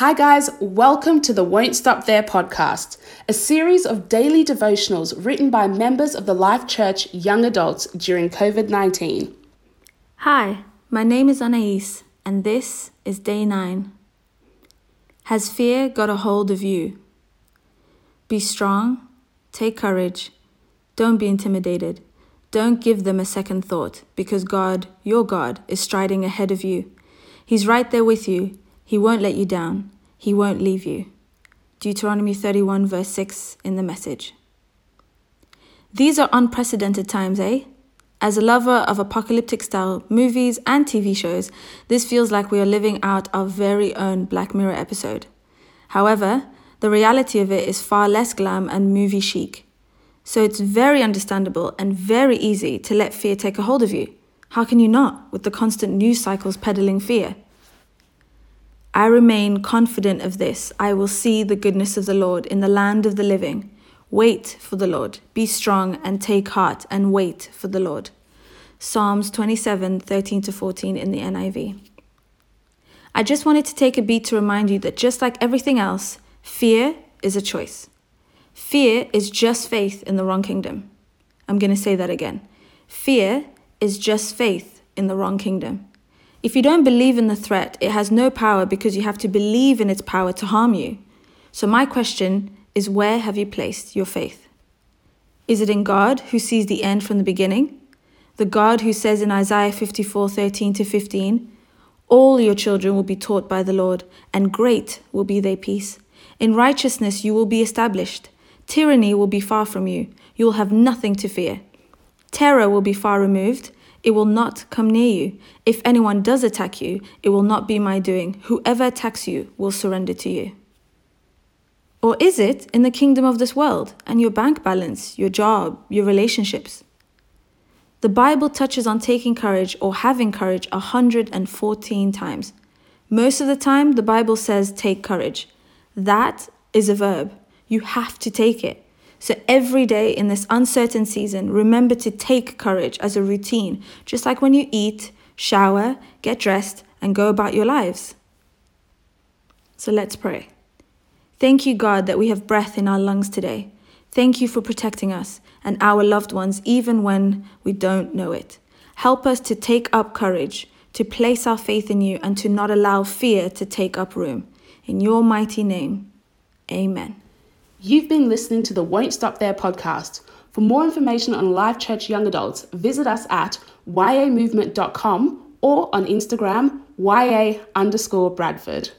Hi, guys, welcome to the Won't Stop There podcast, a series of daily devotionals written by members of the Life Church young adults during COVID 19. Hi, my name is Anais, and this is day nine. Has fear got a hold of you? Be strong, take courage, don't be intimidated, don't give them a second thought, because God, your God, is striding ahead of you. He's right there with you he won't let you down. He won't leave you. Deuteronomy 31, verse 6 in the message. These are unprecedented times, eh? As a lover of apocalyptic style movies and TV shows, this feels like we are living out our very own Black Mirror episode. However, the reality of it is far less glam and movie chic. So it's very understandable and very easy to let fear take a hold of you. How can you not, with the constant news cycles peddling fear? I remain confident of this. I will see the goodness of the Lord in the land of the living. Wait for the Lord. Be strong and take heart and wait for the Lord. Psalms 27 13 to 14 in the NIV. I just wanted to take a beat to remind you that just like everything else, fear is a choice. Fear is just faith in the wrong kingdom. I'm going to say that again. Fear is just faith in the wrong kingdom. If you don't believe in the threat, it has no power because you have to believe in its power to harm you. So, my question is where have you placed your faith? Is it in God who sees the end from the beginning? The God who says in Isaiah 54 13 to 15, All your children will be taught by the Lord, and great will be their peace. In righteousness you will be established. Tyranny will be far from you. You will have nothing to fear. Terror will be far removed it will not come near you. If anyone does attack you, it will not be my doing. Whoever attacks you will surrender to you. Or is it in the kingdom of this world and your bank balance, your job, your relationships? The Bible touches on taking courage or having courage 114 times. Most of the time, the Bible says take courage. That is a verb. You have to take it. So every day in this uncertain season, remember to take courage as a routine, just like when you eat, shower, get dressed, and go about your lives. So let's pray. Thank you, God, that we have breath in our lungs today. Thank you for protecting us and our loved ones, even when we don't know it. Help us to take up courage, to place our faith in you, and to not allow fear to take up room. In your mighty name, amen. You've been listening to the Won't Stop There podcast. For more information on Life Church Young Adults, visit us at yamovement.com or on Instagram, ya underscore Bradford.